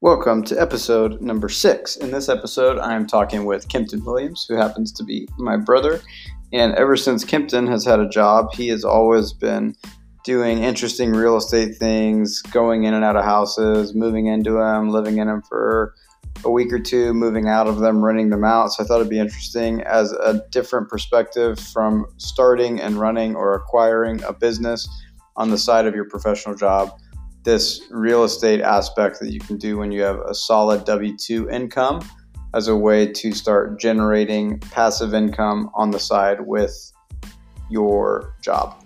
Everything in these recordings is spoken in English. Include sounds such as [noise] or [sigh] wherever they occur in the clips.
Welcome to episode number six. In this episode, I am talking with Kempton Williams, who happens to be my brother. And ever since Kempton has had a job, he has always been doing interesting real estate things, going in and out of houses, moving into them, living in them for a week or two, moving out of them, renting them out. So I thought it'd be interesting as a different perspective from starting and running or acquiring a business on the side of your professional job this real estate aspect that you can do when you have a solid W 2 income as a way to start generating passive income on the side with your job.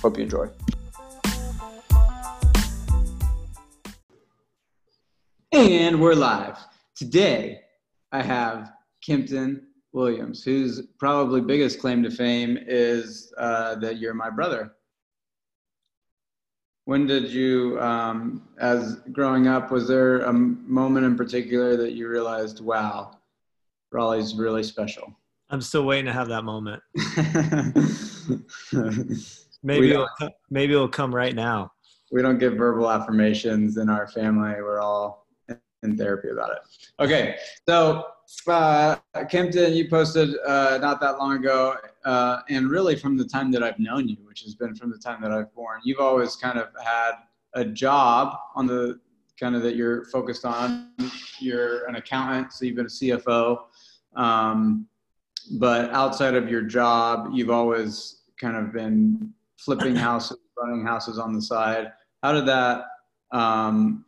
Hope you enjoy. And we're live. Today, I have Kempton Williams, whose probably biggest claim to fame is uh, that you're my brother when did you um, as growing up was there a moment in particular that you realized wow raleigh's really special i'm still waiting to have that moment. [laughs] Maybe it'll, maybe it'll come right now. We don't give verbal affirmations in our family. We're all in therapy about it. Okay so uh, Kempton, you posted uh, not that long ago, uh, and really from the time that I've known you, which has been from the time that I've born, you've always kind of had a job on the kind of that you're focused on. You're an accountant, so you've been a CFO. Um, but outside of your job, you've always kind of been flipping [coughs] houses, running houses on the side. How did that? Um,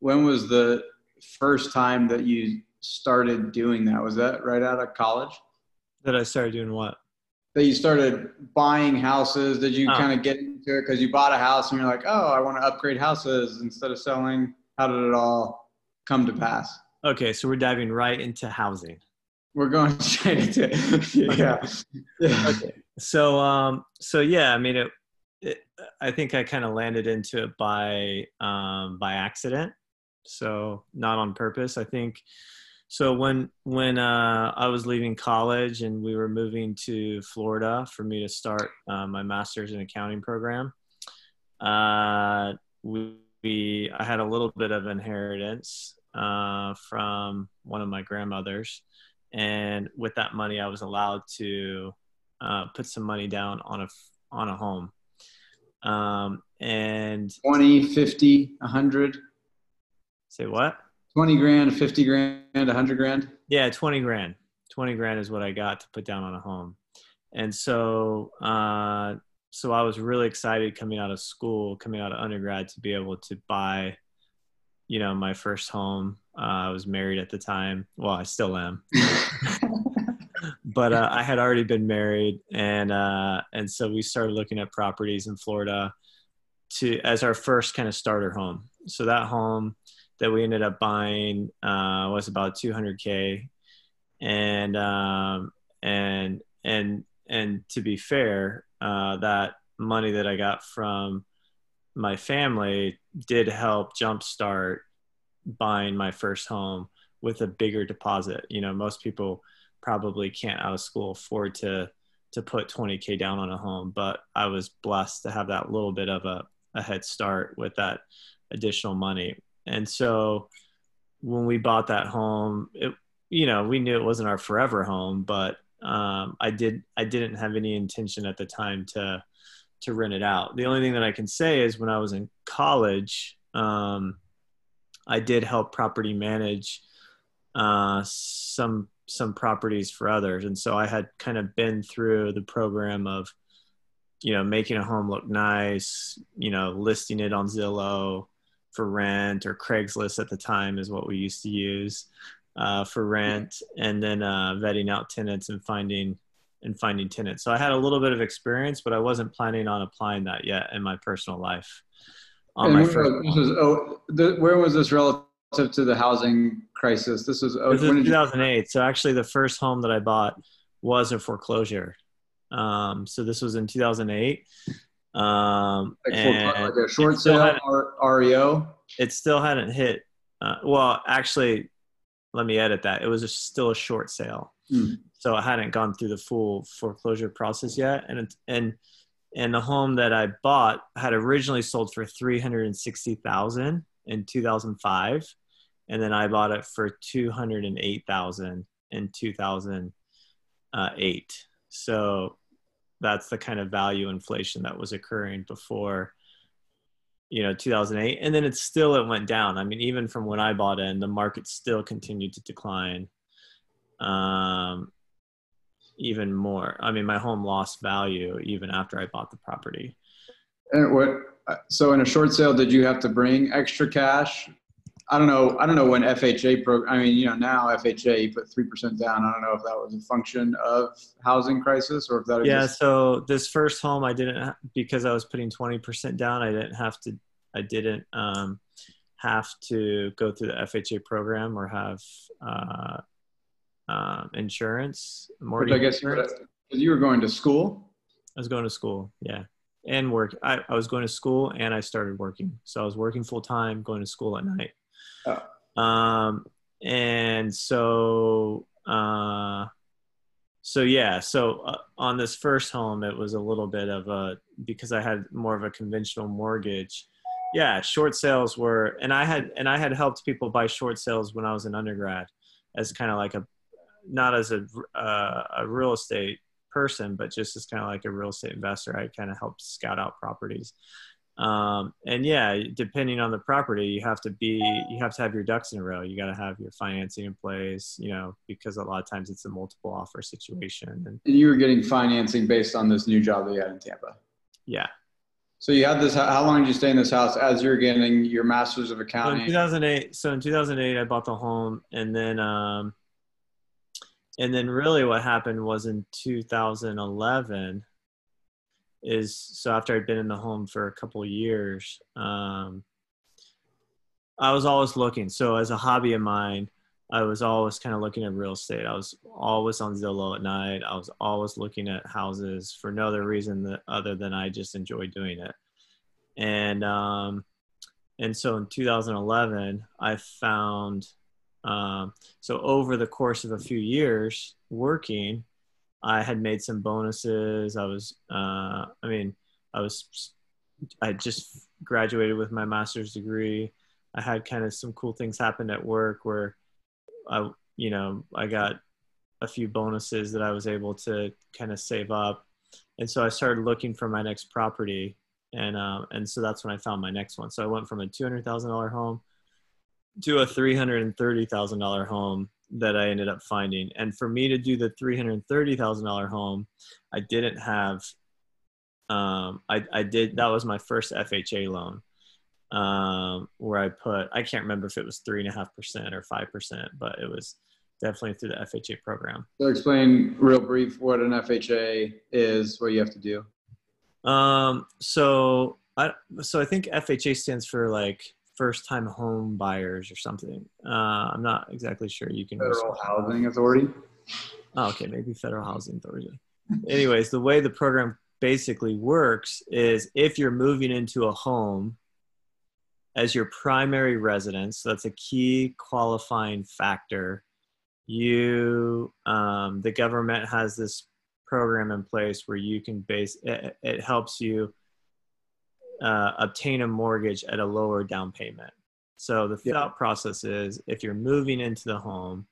when was the first time that you started doing that? Was that right out of college? That I started doing what? That you started buying houses. Did you oh. kind of get into it because you bought a house and you're like, oh, I want to upgrade houses instead of selling? How did it all come to pass? Okay, so we're diving right into housing. We're going [laughs] straight into it. [laughs] yeah. yeah. [laughs] Okay. So, um, so yeah, I mean, it, it I think I kind of landed into it by, um, by accident. So not on purpose. I think, so when when uh, I was leaving college and we were moving to Florida for me to start uh, my master's in accounting program, uh, we, we, I had a little bit of inheritance uh, from one of my grandmothers, and with that money, I was allowed to uh, put some money down on a on a home. Um, and 20, 50, 100. Say what? 20 grand, 50 grand, 100 grand? Yeah, 20 grand. 20 grand is what I got to put down on a home. And so, uh, so I was really excited coming out of school, coming out of undergrad to be able to buy, you know, my first home. Uh, I was married at the time. Well, I still am. but uh, I had already been married, and uh, and so we started looking at properties in Florida to as our first kind of starter home. So that home that we ended up buying uh, was about 200k, and um, and and and to be fair, uh, that money that I got from my family did help jumpstart buying my first home with a bigger deposit. You know, most people probably can't out of school afford to to put 20k down on a home, but I was blessed to have that little bit of a, a head start with that additional money. And so when we bought that home, it, you know, we knew it wasn't our forever home, but um, I did, I didn't have any intention at the time to, to rent it out. The only thing that I can say is when I was in college, um, I did help property manage uh, some some properties for others, and so I had kind of been through the program of, you know, making a home look nice, you know, listing it on Zillow, for rent or Craigslist at the time is what we used to use uh, for rent, and then uh, vetting out tenants and finding and finding tenants. So I had a little bit of experience, but I wasn't planning on applying that yet in my personal life. On my first was, oh, the, where was this relative to the housing crisis? This was, oh, this was 2008. You- so actually, the first home that I bought was a foreclosure. Um, so this was in 2008. Um, like, like a short sale REO. It still hadn't hit. Uh, well, actually, let me edit that. It was a, still a short sale, mm. so I hadn't gone through the full foreclosure process yet. And it, and and the home that I bought had originally sold for three hundred and sixty thousand, in 2005, and then I bought it for 208,000 in 2008. So that's the kind of value inflation that was occurring before you know 2008 and then it still it went down. I mean even from when i bought in the market still continued to decline um even more. I mean my home lost value even after i bought the property. And what so in a short sale did you have to bring extra cash I don't know. I don't know when FHA program. I mean, you know, now FHA you put three percent down. I don't know if that was a function of housing crisis or if that. Yeah. So this first home, I didn't because I was putting twenty percent down. I didn't have to. I didn't um, have to go through the FHA program or have uh, uh, insurance. Mortgage I guess insurance. you were going to school. I was going to school. Yeah and work. I, I was going to school and I started working. So I was working full time, going to school at night. Oh. Um, and so, uh, so yeah, so uh, on this first home, it was a little bit of a because I had more of a conventional mortgage. Yeah, short sales were, and I had and I had helped people buy short sales when I was an undergrad, as kind of like a, not as a uh, a real estate person, but just as kind of like a real estate investor. I kind of helped scout out properties. Um, and yeah, depending on the property, you have to be, you have to have your ducks in a row. You got to have your financing in place, you know, because a lot of times it's a multiple offer situation. And, and you were getting financing based on this new job that you had in Tampa. Yeah. So you had this. How long did you stay in this house as you're getting your master's of accounting? So in 2008. So in 2008, I bought the home, and then, um, and then really what happened was in 2011 is so after I'd been in the home for a couple years, um, I was always looking. So as a hobby of mine, I was always kind of looking at real estate. I was always on Zillow at night. I was always looking at houses for no other reason that, other than I just enjoyed doing it. And um, and so in 2011, I found um, so over the course of a few years working, I had made some bonuses. I was, uh, I mean, I was, I just graduated with my master's degree. I had kind of some cool things happen at work where I, you know, I got a few bonuses that I was able to kind of save up. And so I started looking for my next property. And, um, and so that's when I found my next one. So I went from a $200,000 home to a $330,000 home that I ended up finding. And for me to do the $330,000 home, I didn't have, um, I, I did, that was my first FHA loan um, where I put, I can't remember if it was three and a half percent or 5%, but it was definitely through the FHA program. So explain real brief what an FHA is, what you have to do. Um, so I, so I think FHA stands for like first time home buyers or something. Uh, I'm not exactly sure. You can Federal Housing Authority. Oh, okay, maybe Federal Housing Authority. Anyways, the way the program basically works is if you're moving into a home as your primary residence, so that's a key qualifying factor. You, um, the government has this program in place where you can base it, it helps you uh, obtain a mortgage at a lower down payment. So the thought process is if you're moving into the home,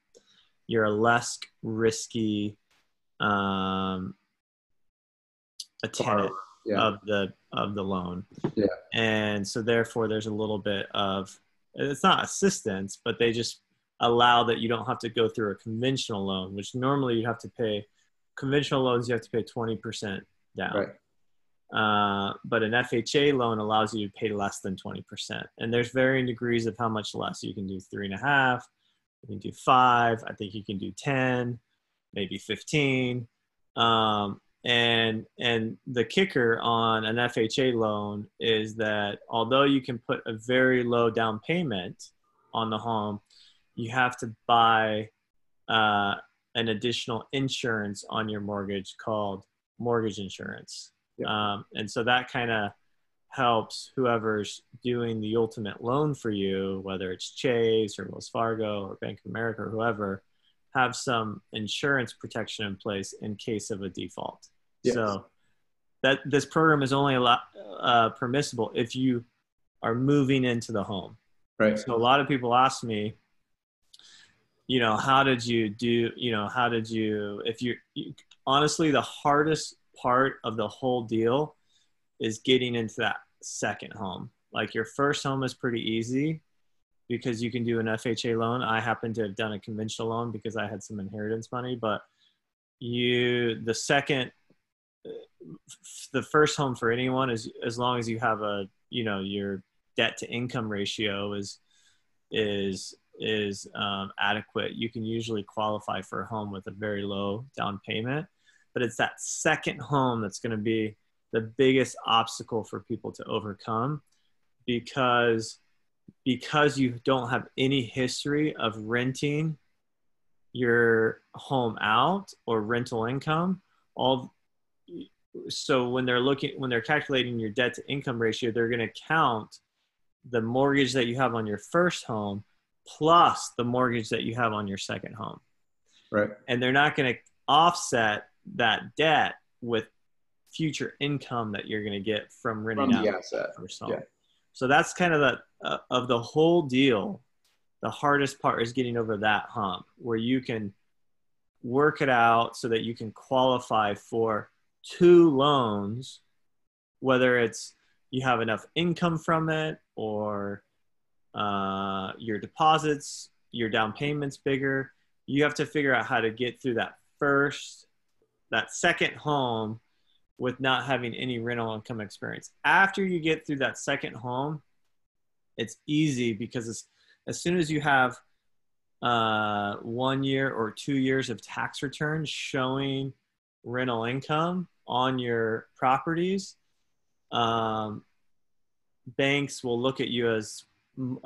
you're a less risky um, a tenant yeah. of the of the loan. Yeah. And so therefore there's a little bit of it's not assistance, but they just allow that you don't have to go through a conventional loan, which normally you have to pay conventional loans you have to pay 20% down. Right. Uh, but an FHA loan allows you to pay less than 20%. And there's varying degrees of how much less. You can do three and a half, you can do five, I think you can do 10, maybe 15. Um, and and the kicker on an FHA loan is that although you can put a very low down payment on the home, you have to buy uh, an additional insurance on your mortgage called mortgage insurance. Um, and so that kind of helps whoever's doing the ultimate loan for you, whether it's Chase or Wells Fargo or Bank of America or whoever, have some insurance protection in place in case of a default. Yes. So that this program is only a lot, uh, permissible if you are moving into the home. Right. So a lot of people ask me, you know, how did you do, you know, how did you, if you, you honestly, the hardest part of the whole deal is getting into that second home. Like your first home is pretty easy because you can do an FHA loan. I happen to have done a conventional loan because I had some inheritance money, but you, the second, the first home for anyone is as long as you have a, you know, your debt to income ratio is, is is um, adequate, you can usually qualify for a home with a very low down payment. But it's that second home that's going to be the biggest obstacle for people to overcome because because you don't have any history of renting your home out or rental income all so when they're looking when they're calculating your debt to income ratio they're going to count the mortgage that you have on your first home plus the mortgage that you have on your second home. Right. And they're not going to offset that debt with future income that you're going to get from renting From out the asset. first home. Yeah. So that's kind of the uh, of the whole deal. The hardest part is getting over that hump where you can work it out so that you can qualify for two loans, whether it's you have enough income from it or uh, your deposits, your down payments bigger. You have to figure out how to get through that first, that second home with not having any rental income experience. After you get through that second home, it's easy because it's, as soon as you have uh, one year or two years of tax returns showing rental income on your properties, um, banks will look at you as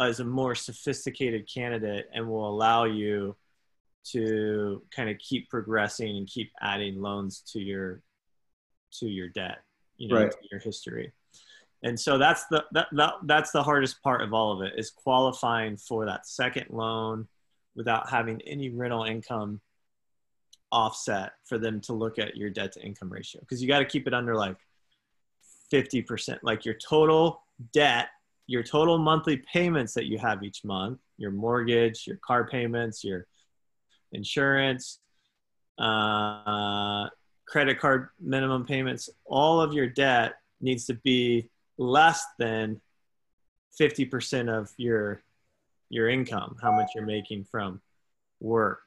as a more sophisticated candidate and will allow you to kind of keep progressing and keep adding loans to your to your debt you know Right. to your history. And so that's the that, that that's the hardest part of all of it is qualifying for that second loan without having any rental income offset for them to look at your debt to income ratio. Because you got to keep it under like 50% like your total debt your total monthly payments that you have each month your mortgage your car payments your insurance uh, credit card minimum payments all of your debt needs to be less than 50% of your your income how much you're making from work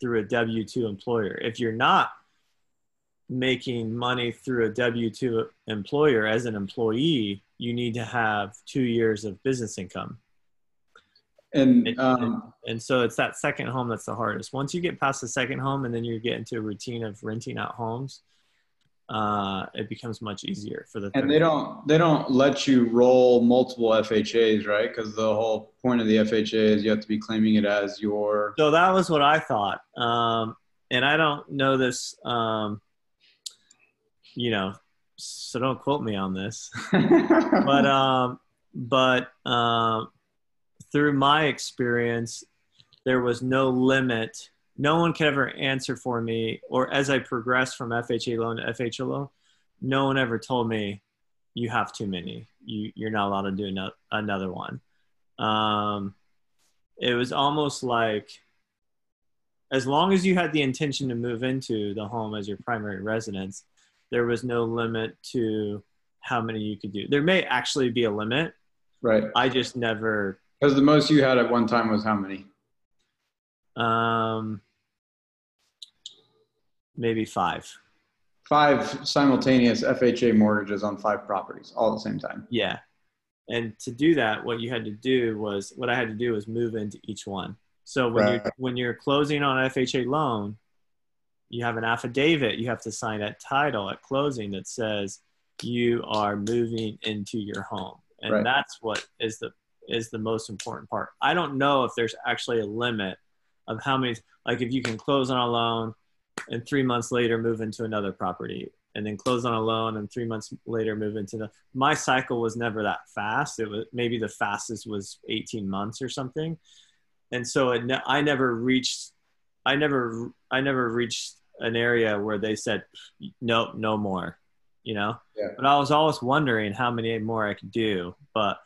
through a w2 employer if you're not making money through a W 2 employer as an employee, you need to have two years of business income. And It- um, And so it's that second home that's the hardest. Once you get past the second home and then you get into a routine of renting out homes, uh, it becomes much easier for the and they don't they don't let you roll multiple FHAs, right? Because the whole point of the FHA is you have to be claiming it as your So that was what I thought. Um, and I don't know this, um, you know, so don't quote me on this. [laughs] but um, but um, through my experience, there was no limit. No one could ever answer for me, or as I progressed from FHA loan to FHA loan, no one ever told me you have too many. You you're not allowed to do no, another one. Um, it was almost like as long as you had the intention to move into the home as your primary residence, there was no limit to how many you could do. There may actually be a limit. right. I just never Because the most you had at one time was how many? um maybe 5. Five simultaneous FHA mortgages on five properties all at the same time. Yeah. And to do that what you had to do was what I had to do was move into each one. So when you're when you're closing on an FHA loan, you have an affidavit you have to sign at title at closing that says you are moving into your home. And Right. that's what is the is the most important part. I don't know if there's actually a limit of how many like if you can close on a loan and 3 months later move into another property and then close on a loan and 3 months later move into the my cycle was never that fast. It was maybe the fastest was 18 months or something. And so it, I never reached I never I never reached an area where they said no no more, you know. Yeah. But I was always wondering how many more I could do, but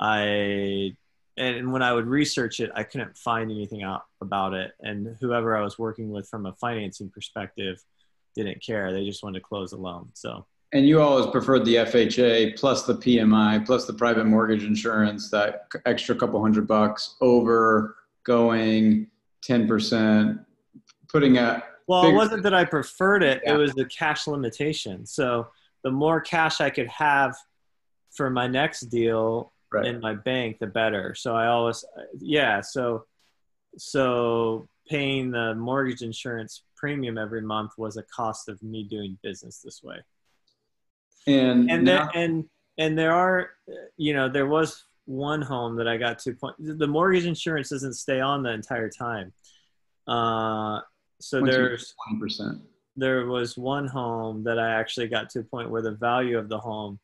I and when I would research it, I couldn't find anything out about it. And whoever I was working with from a financing perspective didn't care. They just wanted to close a loan. So. And you always preferred the FHA plus the PMI plus the private mortgage insurance, that extra couple hundred bucks over going 10%, putting a. Well, it wasn't that I preferred it. Yeah. It was the cash limitation. So the more cash I could have for my next deal right. in my bank, the better. So I always, yeah. So, so paying the mortgage insurance premium every month was a cost of me doing business this way. And and now- there, and and there are, you know, there was one home that I got to point. The mortgage insurance doesn't stay on the entire time. Uh, so there's twenty percent. There was one home that I actually got to a point where the value of the home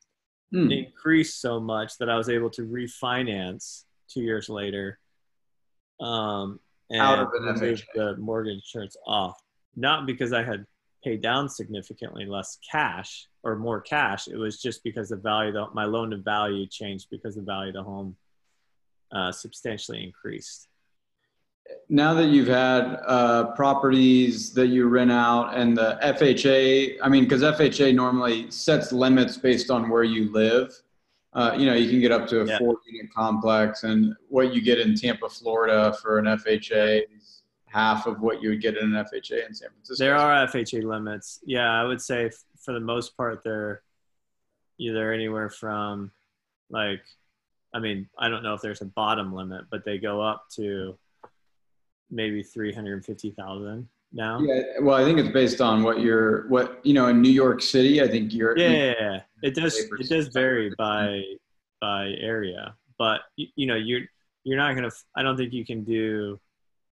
hmm. increased so much that I was able to refinance two years later. Um, and out of an FHA. the mortgage insurance off. Not because I had paid down significantly less cash or more cash. It was just because the value, the, my loan to value changed because the value of the home uh, substantially increased. Now that you've had uh, properties that you rent out and the FHA, I mean, because FHA normally sets limits based on where you live. Uh, you know, you can get up to a yeah. four unit complex, and what you get in Tampa, Florida for an FHA is half of what you would get in an FHA in San Francisco. There are FHA limits. Yeah, I would say for the most part, they're either anywhere from like, I mean, I don't know if there's a bottom limit, but they go up to maybe 350,000 now. Yeah, well, I think it's based on what you're, what you know, in New York City. I think you're. Yeah, yeah, yeah. it does. It does vary by by area, but you, you know, you're you're not gonna. I don't think you can do.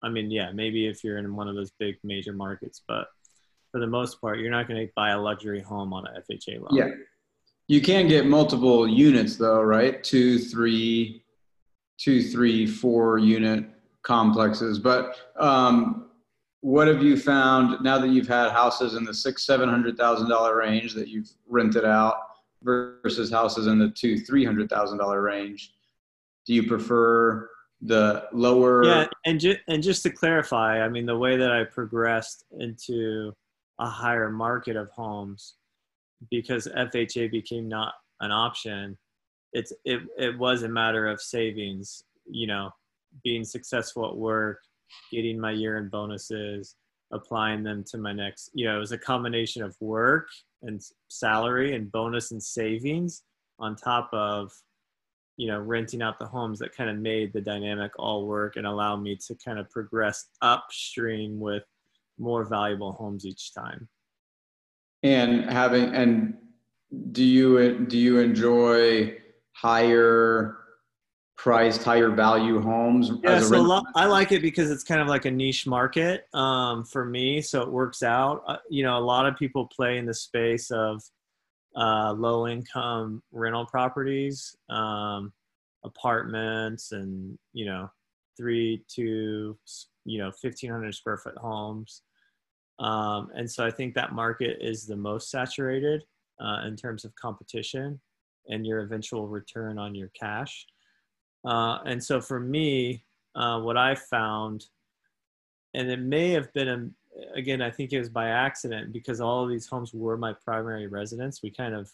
I mean, yeah, maybe if you're in one of those big major markets, but for the most part, you're not going to buy a luxury home on an FHA loan. Yeah, you can get multiple units though, right? Two, three, two, three, four unit complexes. But um, what have you found now that you've had houses in the six, seven hundred thousand dollar range that you've rented out versus houses in the two, three hundred thousand dollar range? Do you prefer the lower? Yeah, and ju- and just to clarify, I mean, the way that I progressed into a higher market of homes because FHA became not an option. It's it it was a matter of savings, you know, being successful at work, getting my year end bonuses, applying them to my next, you know, it was a combination of work and salary and bonus and savings on top of, you know, renting out the homes that kind of made the dynamic all work and allow me to kind of progress upstream with more valuable homes each time. And having, and do you, do you enjoy higher priced, higher value homes? Yeah, so lo- I like it because it's kind of like a niche market um, for me. So it works out. Uh, you know, a lot of people play in the space of uh, low income rental properties, um, apartments, and, you know, three to, you know, 1,500 square foot homes. Um, and so I think that market is the most saturated uh, in terms of competition and your eventual return on your cash. Uh, and so for me, uh, what I found, and it may have been, a, again, I think it was by accident because all of these homes were my primary residence. We kind of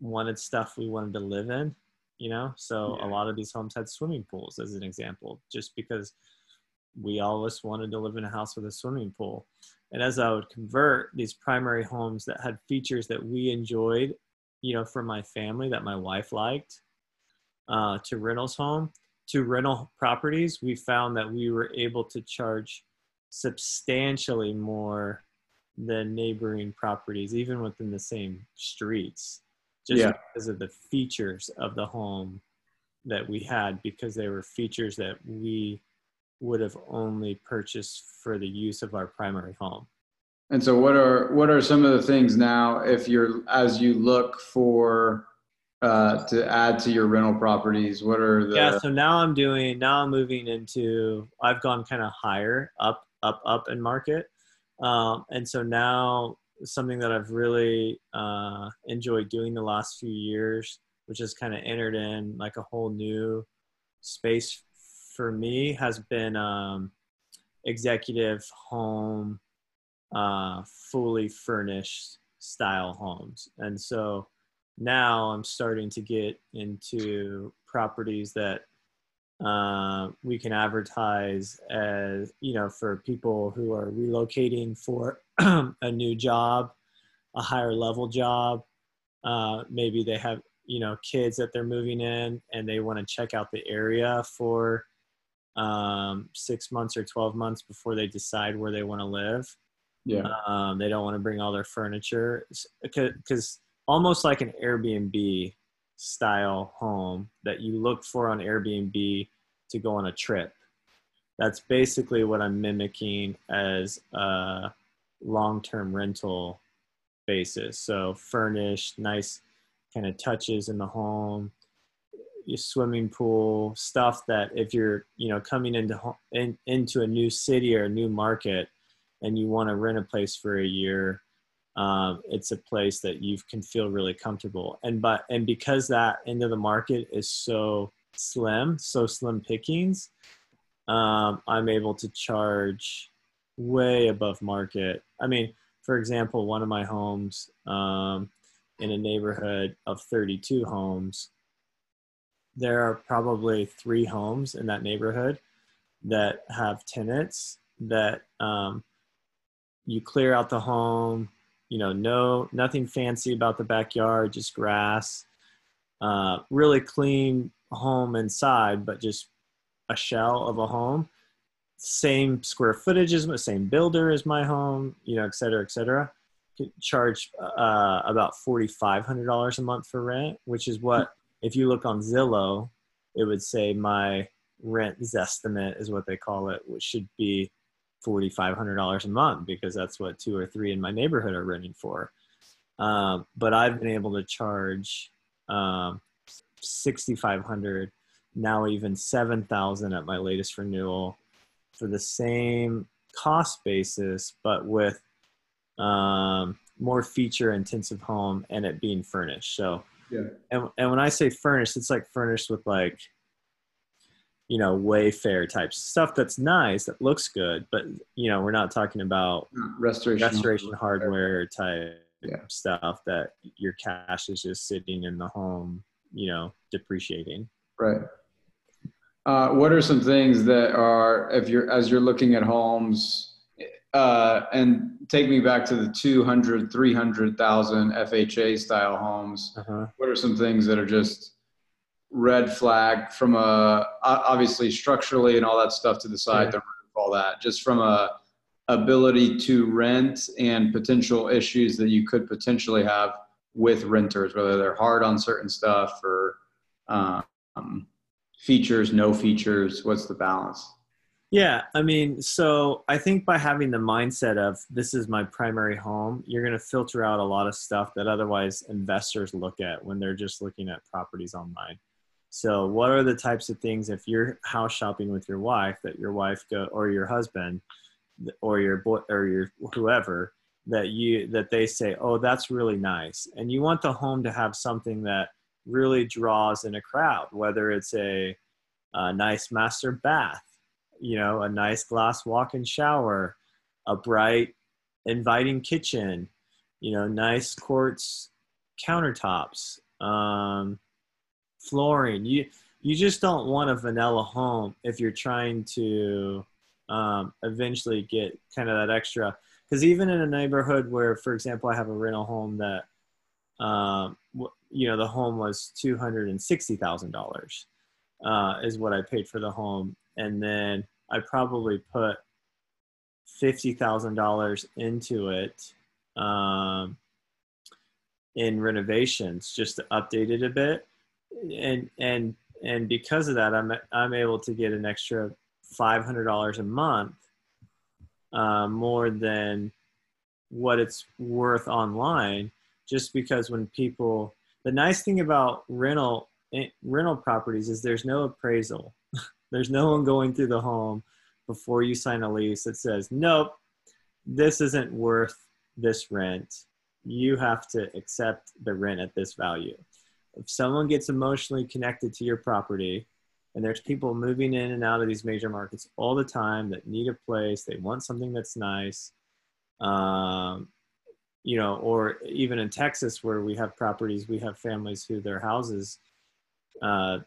wanted stuff we wanted to live in, you know? So yeah. a lot of these homes had swimming pools, as an example, just because we always wanted to live in a house with a swimming pool. And as I would convert these primary homes that had features that we enjoyed, you know, for my family that my wife liked, uh, to rentals home to rental properties, we found that we were able to charge substantially more than neighboring properties, even within the same streets, just yeah. because of the features of the home that we had, because they were features that we would have only purchased for the use of our primary home. And so what are what are some of the things now if you're as you look for uh, to add to your rental properties? What are the Yeah, so now I'm doing now I'm moving into I've gone kind of higher up up up in market. Um, and so now something that I've really uh, enjoyed doing the last few years, which has kind of entered in like a whole new space for me has been um, executive home, uh, fully furnished style homes. And so now I'm starting to get into properties that uh, we can advertise as, you know, for people who are relocating for [clears throat] a new job, a higher level job. Uh, maybe they have, you know, kids that they're moving in and they want to check out the area for um, six months or 12 months before they decide where they want to live. Yeah. Um, they don't want to bring all their furniture because almost like an Airbnb style home that you look for on Airbnb to go on a trip. That's basically what I'm mimicking as a long term rental basis. So, furnished, nice kind of touches in the home, your swimming pool, stuff that if you're, you know, coming into in, into a new city or a new market and you want to rent a place for a year, um, it's a place that you can feel really comfortable. And but and because that end of the market is so slim, so slim pickings, um, I'm able to charge way above market. I mean, for example, one of my homes um, in a neighborhood of 32 homes there are probably three homes in that neighborhood that have tenants that um, you clear out the home you know no nothing fancy about the backyard just grass. Uh, really clean home inside but just a shell of a home. Same square footage as my same builder as my home you know et cetera et cetera. Charge uh, about $4500 a month for rent which is what if you look on Zillow, it would say my rent zestimate is what they call it, which should be forty five hundred dollars a month because that's what two or three in my neighborhood are renting for. Um, but I've been able to charge um, sixty five hundred, now even seven thousand at my latest renewal for the same cost basis, but with um, more feature intensive home and it being furnished. So yeah. And and when I say furnished, it's like furnished with like, you know, Wayfair type stuff that's nice, that looks good, but you know, we're not talking about restoration restoration hardware type yeah. stuff that your cash is just sitting in the home, you know, depreciating. Right. Uh, what are some things that are, if you're as you're looking at homes, uh, and take me back to the 200, 300,000 FHA style homes. Uh-huh. What are some things that are just red flag from a, obviously structurally and all that stuff to the side, yeah. the roof, all that, just from a ability to rent and potential issues that you could potentially have with renters, whether they're hard on certain stuff or um, features, no features, what's the balance? Yeah, I mean, so I think by having the mindset of this is my primary home, you're going to filter out a lot of stuff that otherwise investors look at when they're just looking at properties online. So, what are the types of things if you're house shopping with your wife that your wife go or your husband or your boy or your whoever that you that they say, "Oh, that's really nice." And you want the home to have something that really draws in a crowd, whether it's a, a nice master bath you know, a nice glass walk-in shower, a bright, inviting kitchen, you know, nice quartz countertops, um, flooring. You you just don't want a vanilla home if you're trying to um, eventually get kind of that extra. Because even in a neighborhood where, for example, I have a rental home that, um, you know, the home was two hundred and sixty thousand uh, dollars, is what I paid for the home, and then I probably put fifty thousand dollars into it um, in renovations just to update it a bit, and and and because of that, I'm I'm able to get an extra five hundred dollars a month uh, more than what it's worth online, just because when people the nice thing about rental eh, rental properties is there's no appraisal [laughs] there's no one going through the home before you sign a lease that says, nope, this isn't worth this rent. You have to accept the rent at this value. If someone gets emotionally connected to your property And there's people moving in and out of these major markets all the time that need a place. They want something that's nice. Um, you know, or even in Texas where we have properties, we have families who their houses uh,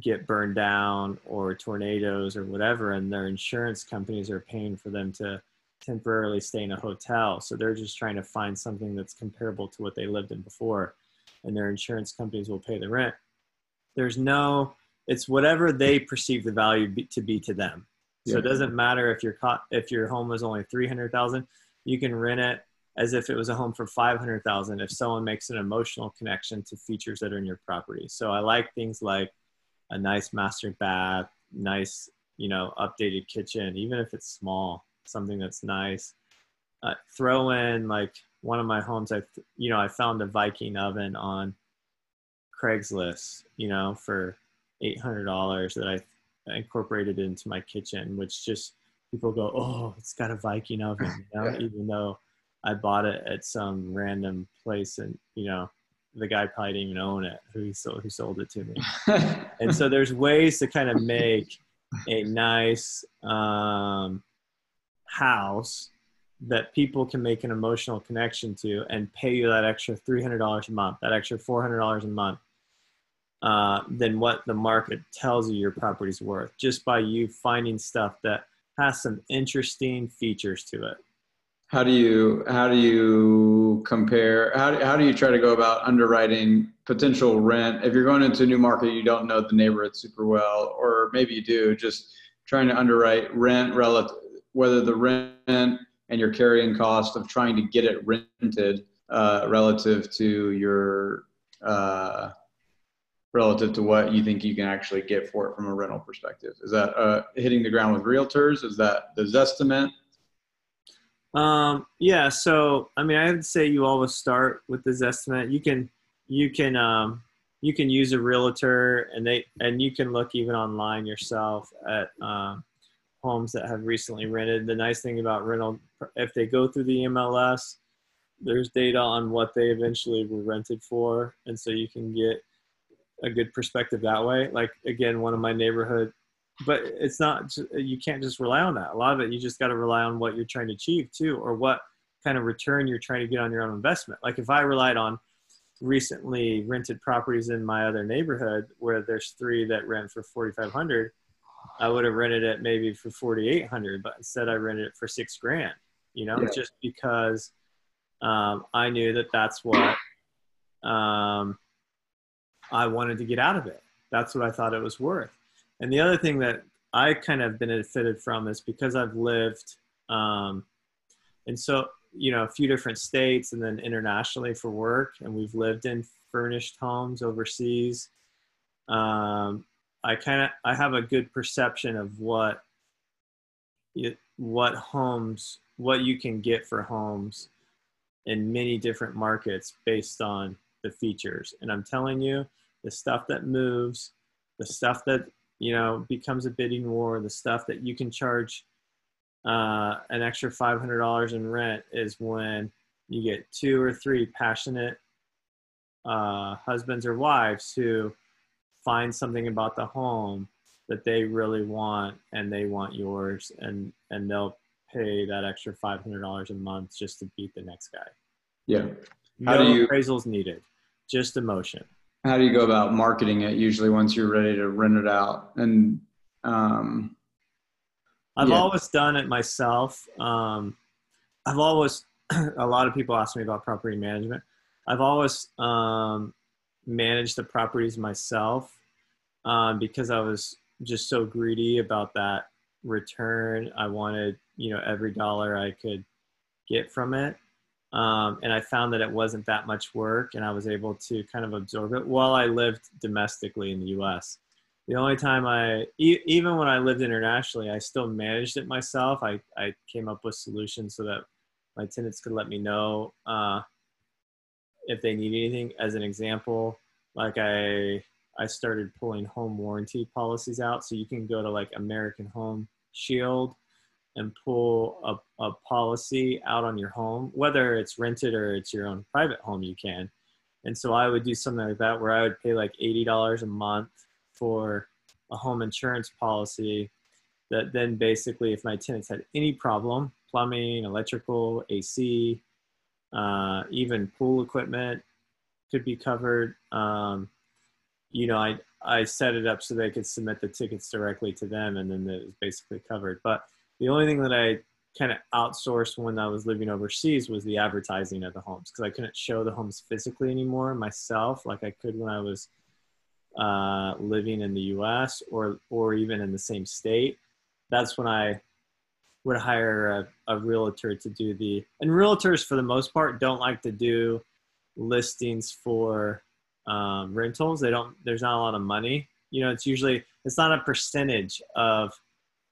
get burned down or tornadoes or whatever, and their insurance companies are paying for them to temporarily stay in a hotel. So they're just trying to find something that's comparable to what they lived in before, and their insurance companies will pay the rent. There's no, it's whatever they perceive the value to be to them. So yeah. it doesn't matter if your if your home is only three hundred thousand, you can rent it as if it was a home for 500,000 if someone makes an emotional connection to features that are in your property. So I like things like a nice master bath, nice, you know, updated kitchen, even if it's small, something that's nice. Uh, throw in like one of my homes, I, you know, I found a Viking oven on Craigslist, you know, for $800 that I incorporated into my kitchen, which just people go, oh, it's got a Viking oven, you know, [laughs] even though I bought it at some random place and, you know, the guy probably didn't even own it who sold, who sold it to me. [laughs] and so there's ways to kind of make a nice um, house that people can make an emotional connection to and pay you that extra $300 a month, that extra $400 a month, uh, than what the market tells you your property's worth just by you finding stuff that has some interesting features to it. How do you how do you compare how do, how do you try to go about underwriting potential rent? If you're going into a new market you don't know the neighborhood super well or maybe you do just trying to underwrite rent relative whether the rent and your carrying cost of trying to get it rented uh, relative to your uh, relative to what you think you can actually get for it from a rental perspective is that uh, hitting the ground with realtors is that the Zestimate um, yeah, so I mean, I would say you always start with the Zestimate. You can, you can, um, you can use a realtor, and they, and you can look even online yourself at um, homes that have recently rented. The nice thing about rental, if they go through the MLS, there's data on what they eventually were rented for, and so you can get a good perspective that way. Like again, one of my neighborhood but it's not you can't just rely on that. A lot of it you just got to rely on what you're trying to achieve too or what kind of return you're trying to get on your own investment. Like if i relied on recently rented properties in my other neighborhood where there's three that rent for 4500 i would have rented it maybe for 4800 but instead i rented it for six grand you know yeah. just because um, i knew that that's what um, i wanted to get out of it that's what i thought it was worth and the other thing that I kind of benefited from is because I've lived um, and so you know a few different states and then internationally for work, and we've lived in furnished homes overseas. Um, I kind of I have a good perception of what it, what homes what you can get for homes in many different markets based on the features. And I'm telling you, the stuff that moves, the stuff that you know becomes a bidding war the stuff that you can charge uh, an extra $500 in rent is when you get two or three passionate uh, husbands or wives who find something about the home that they really want and they want yours and and they'll pay that extra $500 a month just to beat the next guy. Yeah. How no do you appraisals needed just emotion. How do you go about marketing it usually once you're ready to rent it out? And um, i've yeah. always done it myself. Um, i've always [clears throat] a lot of people ask me about property management. I've always um, managed the properties myself um, because i was just so greedy about that return i wanted you know every dollar i could get from it um, and I found that it wasn't that much work, and I was able to kind of absorb it while I lived domestically in the U.S. The only time I, e- even when I lived internationally, I still managed it myself. I, I came up with solutions so that my tenants could let me know uh, if they need anything. As an example, like I, I started pulling home warranty policies out, so you can go to like American Home Shield and pull a, a policy out on your home, whether it's rented or it's your own private home, you can. And so I would do something like that where I would pay like $80 a month for a home insurance policy that then basically if my tenants had any problem plumbing electrical ac uh, even pool equipment could be covered um, you know i i set it up so they could submit the tickets directly to them and then it was basically covered. But the only thing that i kind of outsourced when i was living overseas was the advertising of the homes because i couldn't show the homes physically anymore myself like i could when i was uh, living in the us or or even in the same state. That's when I would hire a, a realtor to do the and realtors for the most part don't like to do listings for um, rentals they don't there's not a lot of money you know it's usually it's not a percentage of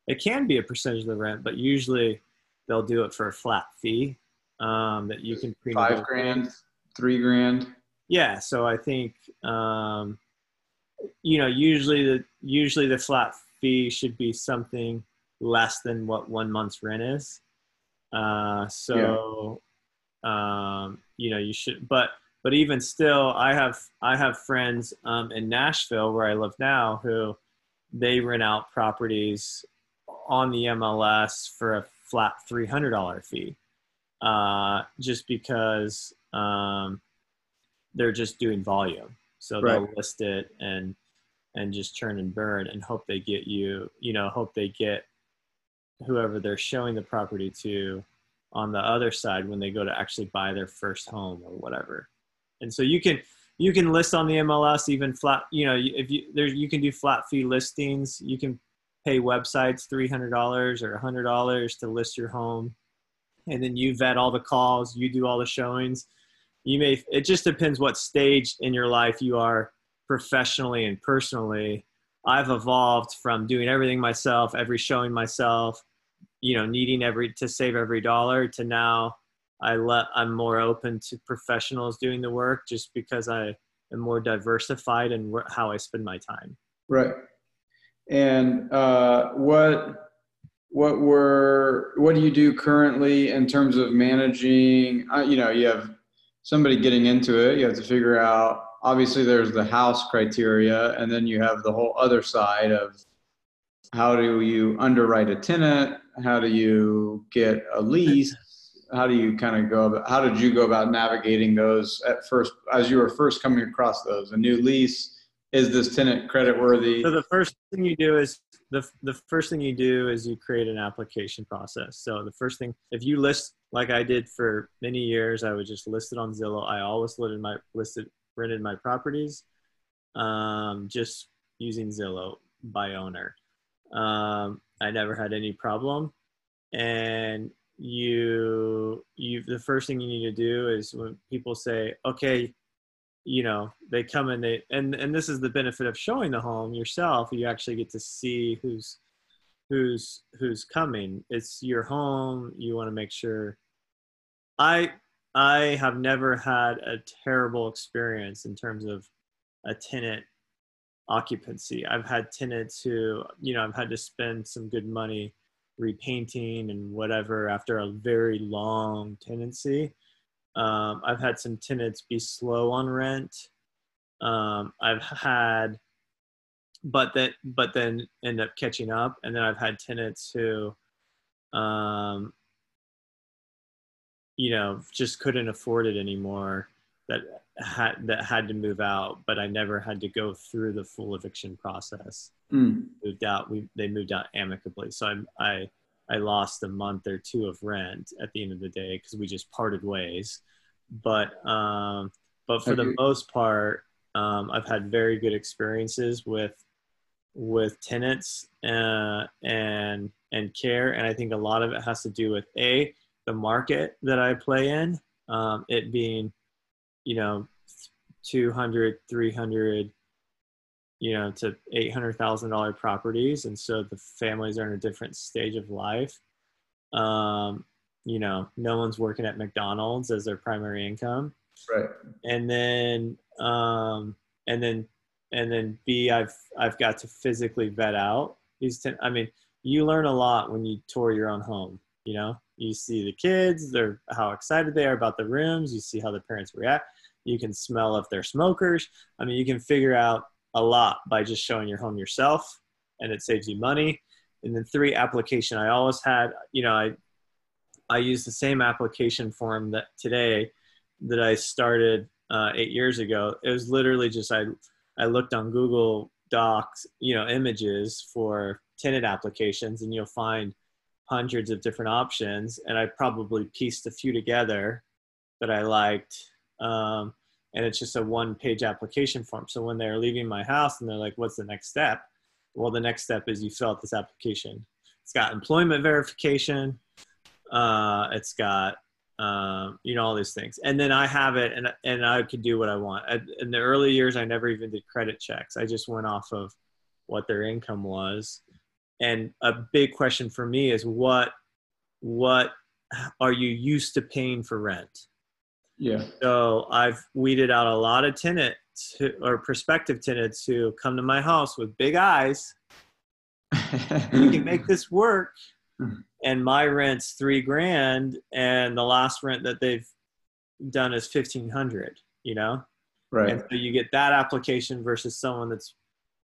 it can be a percentage of the rent but usually they'll do it for a flat fee um, that you can pre five grand three grand yeah so i think um, you know usually the usually the flat fee should be something less than what one month's rent is. Uh, so, yeah. um, you know, you should, but, but even still, I have, I have friends, um, in Nashville where I live now who they rent out properties on the MLS for a flat $300 fee. Uh, just because, um, they're just doing volume. So they'll list it and, and just churn and burn and hope they get you, you know, hope they get whoever they're showing the property to on the other side when they go to actually buy their first home or whatever. And so you can you can list on the MLS even flat, you know, if you there you can do flat fee listings. You can pay websites $300 or $100 to list your home and then you vet all the calls, you do all the showings. You may it just depends what stage in your life you are professionally and personally. I've evolved from doing everything myself, every showing myself, you know needing every to save every dollar to now I let I'm more open to professionals doing the work just because I am more diversified in how I spend my time. Right. And uh, what what were what do you do currently in terms of managing? Uh, you know, you have somebody getting into it. You have to figure out. Obviously, there's the house criteria, and then you have the whole other side of how do you underwrite a tenant how do you get a lease how do you kind of go about how did you go about navigating those at first as you were first coming across those? A new lease? Is this tenant credit worthy? So the first thing you do is the, the first thing you do is you create an application process. So the first thing if you list like i did for many years i would just list it on zillow. I always listed my listed rented my properties um, just using zillow by owner. Um, I never had any problem. And you, you, the first thing you need to do is when people say, okay, you know, they come and they, and, and this is the benefit of showing the home yourself. You actually get to see who's, who's, who's coming. It's your home. You want to make sure I, I have never had a terrible experience in terms of a tenant occupancy. I've had tenants who, you know, I've had to spend some good money repainting and whatever after a very long tenancy. Um, I've had some tenants be slow on rent. Um, I've had, but that, but then end up catching up. And then I've had tenants who, um, you know, just couldn't afford it anymore that had that had to move out, but I never had to go through the full eviction process. Mm. Moved out. We they moved out amicably. So I I I lost a month or two of rent at the end of the day because we just parted ways. But um, but for the most part, um, I've had very good experiences with with tenants uh, and and care, and I think a lot of it has to do with a the market that I play in, um, it being you know 200 300 you know to $800000 properties. And so the families are in a different stage of life. Um, you know no one's working at mcdonald's as their primary income. Right. And then um, and then and then b i've i've got to physically vet out these ten, i mean you learn a lot when you tour your own home you know? You see the kids they're how excited they are about the rooms. You see how the parents react. You can smell if they're smokers. I mean you can figure out a lot by just showing your home yourself and it saves you money. And then three, application. I always had, you know, I I use the same application form that today that I started uh, eight years ago. It was literally just I I looked on Google Docs, you know, images for tenant applications, and you'll find hundreds of different options. And I probably pieced a few together that I liked. Um, and it's just a one page application form. So when they're leaving my house and they're like, what's the next step? Well, the next step is you fill out this application. It's got employment verification. Uh, it's got, um, you know, all these things. And then I have it and, and I could do what I want. I, in the early years, I never even did credit checks. I just went off of what their income was. And a big question for me is what, what are you used to paying for rent? Yeah. So I've weeded out a lot of tenants who, or prospective tenants who come to my house with big eyes. we can make this work. [laughs] And my rent's three grand, and the last rent that they've done is fifteen hundred. You know, right. and so you get that application versus someone that's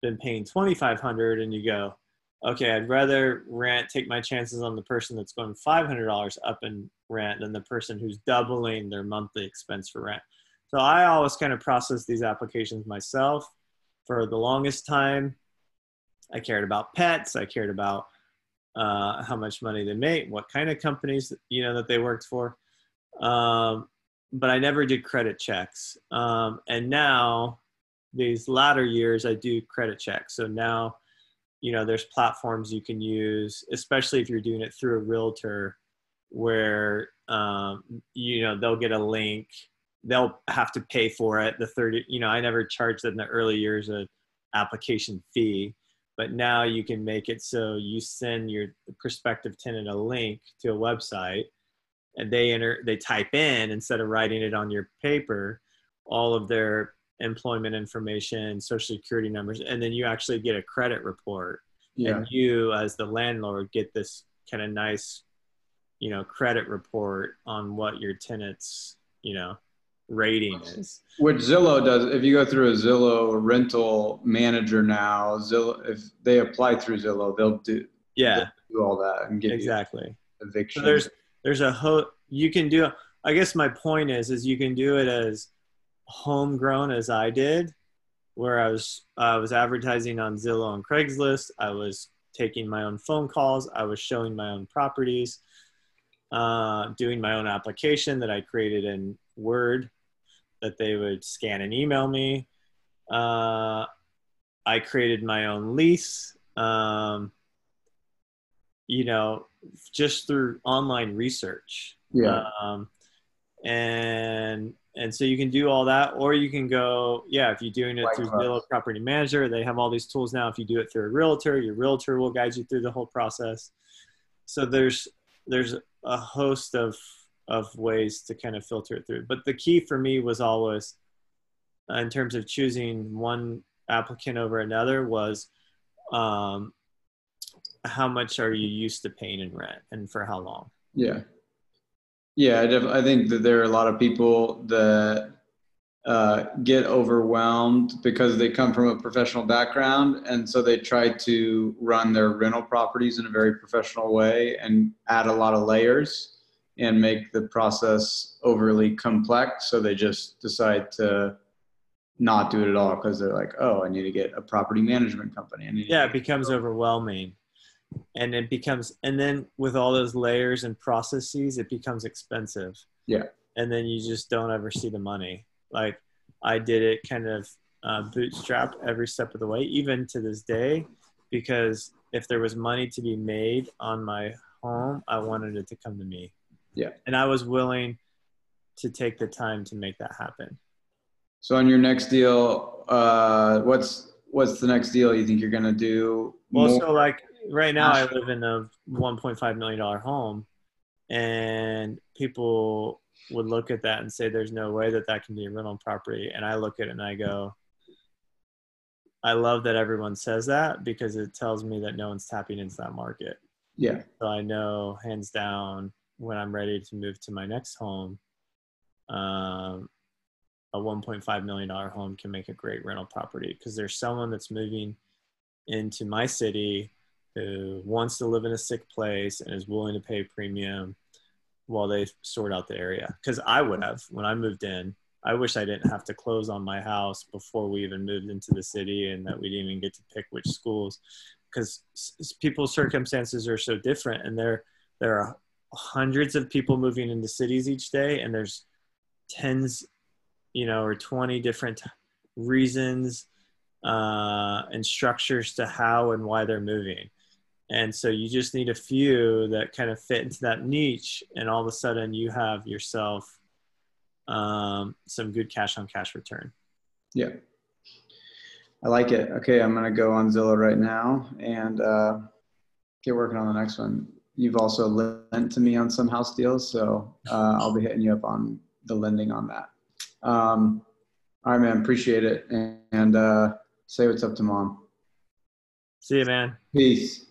been paying twenty five hundred, and you go, okay, I'd rather rent, take my chances on the person that's going five hundred dollars up in rent than the person who's doubling their monthly expense for rent. So I always kind of process these applications myself. For the longest time, I cared about pets. I cared about uh, how much money they made, what kind of companies you know that they worked for. Um, but I never did credit checks. Um, and now, these latter years, I do credit checks. So now, you know, there's platforms you can use, especially if you're doing it through a realtor, where um, you know they'll get a link they'll have to pay for it the 30 you know i never charged them in the early years a application fee but now you can make it so you send your prospective tenant a link to a website and they enter they type in instead of writing it on your paper all of their employment information social security numbers and then you actually get a credit report Yeah. and you as the landlord get this kind of nice you know credit report on what your tenants you know rating is Which Zillow does, if you go through a Zillow rental manager now, Zillow, if they apply through Zillow, they'll do, yeah do all that and give exactly you eviction. so there's there's a ho you can do i guess my point is is you can do it as homegrown as i did where i was i was advertising on zillow and craigslist. I was taking my own phone calls. I was showing my own properties uh, doing my own application that i created in word that they would scan and email me. Uh, i created my own lease um, you know just through online research. Yeah. um, and and so you can do all that or you can go yeah if you're doing it through. Zillow Property Manager they have all these tools now if you do it through a realtor your realtor will guide you through the whole process so there's there's a host of of ways to kind of filter it through but the key for me was always uh, in terms of choosing one applicant over another was um, how much are you used to paying in rent and for how long Yeah. Yeah, I, def- I think that there are a lot of people that uh, get overwhelmed because they come from a professional background. And so they try to run their rental properties in a very professional way and add a lot of layers and make the process overly complex. So they just decide to not do it at all because they're like, oh, I need to get a property management company. I need to yeah it becomes overwhelming and it becomes and then with all those layers and processes it becomes expensive Yeah. and then you just don't ever see the money like i did it kind of uh, bootstrapped every step of the way even to this day because if there was money to be made on my home i wanted it to come to me Yeah. and i was willing to take the time to make that happen So on your next deal, uh, what's what's the next deal you think you're gonna do? Well, more? so like right now, I live in a 1.5 million dollar home, and people would look at that and say, "There's no way that that can be a rental property." And I look at it and I go, "I love that everyone says that because it tells me that no one's tapping into that market." yeah, So I know hands down when I'm ready to move to my next home, um, a 1.5 million dollar home can make a great rental property because there's someone that's moving into my city who wants to live in a sick place and is willing to pay premium while they sort out the area. Because I would have when I moved in. I wish I didn't have to close on my house before we even moved into the city and that we didn't even get to pick which schools because people's circumstances are so different and there there are hundreds of people moving into cities each day and there's tens you know or 20 different reasons uh, and structures to how and why they're moving and so you just need a few that kind of fit into that niche and all of a sudden you have yourself um, some good cash on cash return. Yeah. I like it. Okay i'm going to go on zillow right now and uh, get working on the next one. You've also lent to me on some house deals so uh, i'll be hitting you up on the lending on that. Um, all right man appreciate it and, and uh, say what's up to mom. See you man. Peace